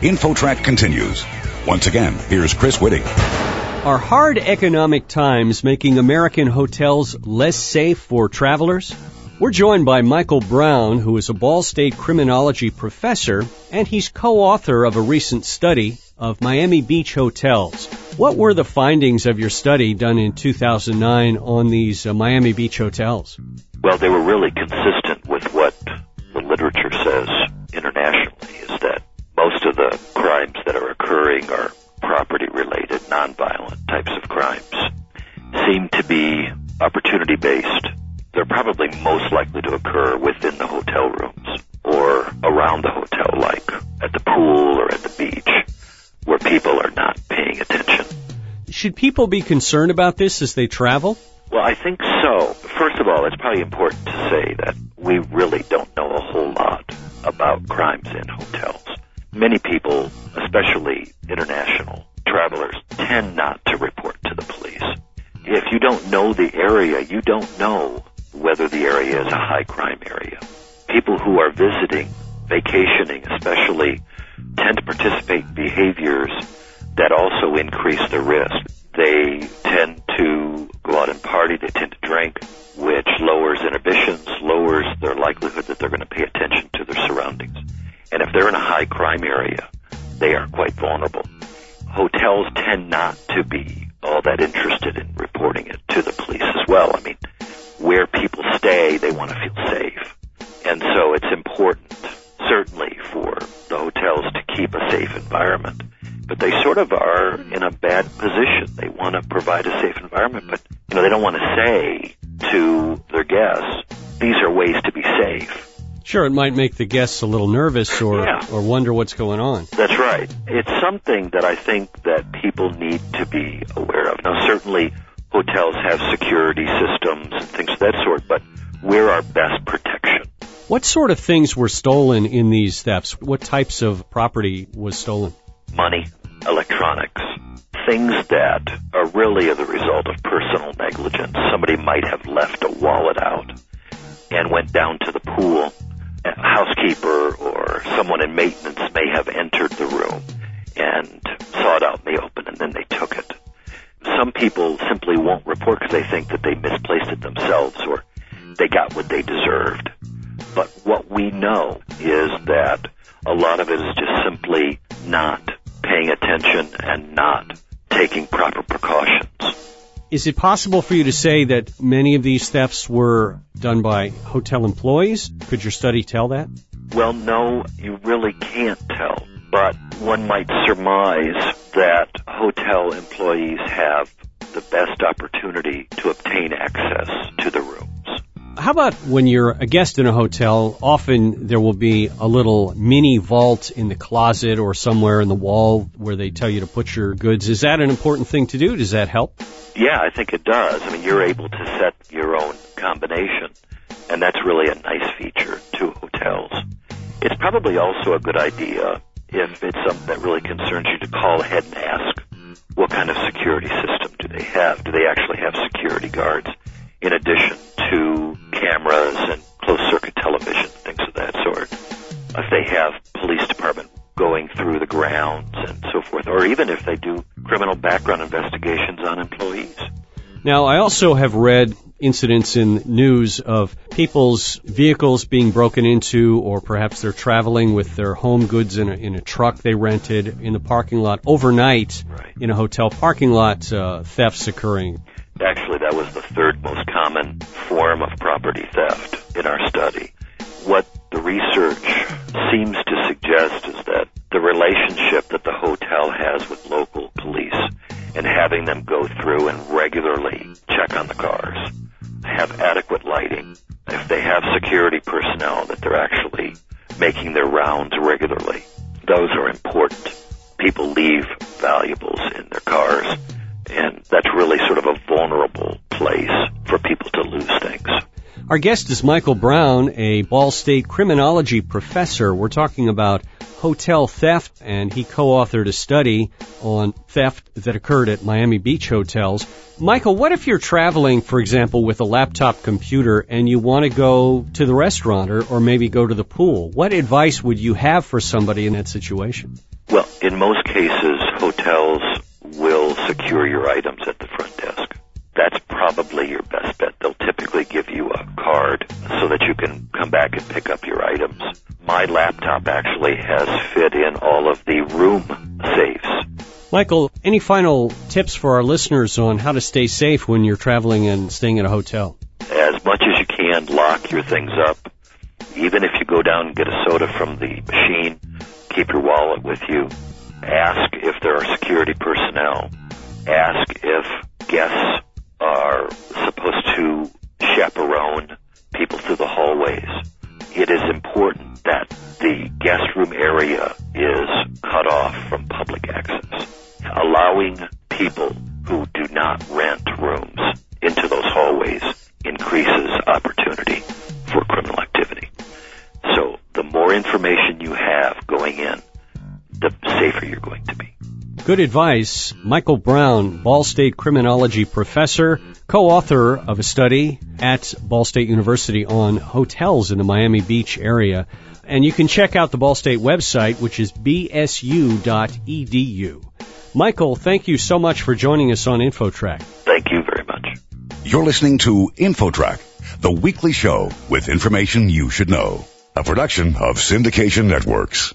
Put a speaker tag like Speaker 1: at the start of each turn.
Speaker 1: InfoTrack continues. Once again, here's Chris Whitting.
Speaker 2: Are hard economic times making American hotels less safe for travelers? We're joined by Michael Brown, who is a Ball State criminology professor, and he's co-author of a recent study of Miami Beach hotels. What were the findings of your study done in 2009 on these uh, Miami Beach hotels?
Speaker 3: Well, they were really consistent with what the literature says internationally, is that most of the crimes that are occurring are property related, nonviolent types of crimes, seem to be opportunity based they're probably most likely to occur within the hotel rooms or around the hotel, like at the pool or at the beach, where people are not paying attention.
Speaker 2: Should people be concerned about this as they travel?
Speaker 3: Well, I think so. First of all, it's probably important to say that we really don't know a whole lot about crimes in hotels. Many people, especially international travelers, tend not to report to the police. If you don't know the area, you don't know whether the area is a high crime area. People who are visiting, vacationing especially, tend to participate in behaviors that also increase the risk. They tend to go out and party, they tend to drink, which lowers inhibitions, lowers their likelihood that they're going to pay attention to their surroundings. And if they're in a high crime area, they are quite vulnerable. Hotels tend not to be all that interested in reporting it to the police as well. I mean, where people stay, they want to feel safe. And so it's important, certainly, for the hotels to keep a safe environment. But they sort of are in a bad position. They want to provide a safe environment, but, you know, they don't want to say to their guests,
Speaker 2: Sure, it might make the guests a little nervous or,
Speaker 3: yeah.
Speaker 2: or wonder what's going on.
Speaker 3: That's right. It's something that I think that people need to be aware of. Now, certainly, hotels have security systems and things of that sort, but we're our best protection.
Speaker 2: What sort of things were stolen in these thefts? What types of property was stolen?
Speaker 3: Money, electronics, things that are really the result of personal negligence. Somebody might have left a wallet out and went down to the pool. Housekeeper or someone in maintenance may have entered the room and saw it out in the open and then they took it some people simply won't report because they think that they misplaced it themselves or they got what they deserved. But what we know is that a lot of it is just simply not paying attention and not taking proper precautions.
Speaker 2: Is it possible for you to say that many of these thefts were done by hotel employees? Could your study tell that?
Speaker 3: Well, no, you really can't tell but one might surmise that hotel employees have the best opportunity to obtain access to the rooms.
Speaker 2: How about when you're a guest in a hotel, often there will be a little mini vault in the closet or somewhere in the wall where they tell you to put your goods. Is that an important thing to do? Does that help?
Speaker 3: Yeah, I think it does. I mean, you're able to set your own combination, and that's really a nice feature to hotels. It's probably also a good idea if it's something that really concerns you to call ahead and ask what kind of security system do they have? Do they actually have security guards in addition if they do criminal background investigations on employees.
Speaker 2: Now, I also have read incidents in news of people's vehicles being broken into, or perhaps they're traveling with their home goods in a, in a truck they rented in the parking lot overnight
Speaker 3: right.
Speaker 2: in a hotel parking lot, uh, thefts occurring.
Speaker 3: Actually, that was the third most common form of property theft in our study. What the research they have security personnel that they're actually making their rounds regularly, those are important. People leave valuables in their cars, and that's really sort of a vulnerable place for people to.
Speaker 2: Our guest is Michael Brown, a Ball State criminology professor. We're talking about hotel theft, and he co-authored a study on theft that occurred at Miami Beach hotels. Michael, what if you're traveling, for example, with a laptop computer and you want to go to the restaurant or, or maybe go to the pool? What advice would you have for somebody in that situation?
Speaker 3: Well, in most cases, hotels will secure your items at the front desk. That's probably your best can come back and pick up your items. My laptop actually has fit in all of the room safes.
Speaker 2: Michael, any final tips for our listeners on how to stay safe when you're traveling and staying at a hotel?
Speaker 3: As much as you can, lock your things up. Even if you go down and get a soda from the machine, keep your wallet with you. Ask if there are security personnel. Ask if guests are supposed to chaperone people through the hallways. It is important that the guest room area is cut off from public access. Allowing people who do not rent rooms into those hallways
Speaker 2: Good advice. Michael Brown, Ball State criminology professor, co-author of a study at Ball State University on hotels in the Miami Beach area. And you can check out the Ball State website, which is bsu.edu. Michael, thank you so much for joining us on InfoTrack.
Speaker 3: Thank you very much.
Speaker 1: You're listening to InfoTrack, the weekly show with information you should know. A production of Syndication Networks.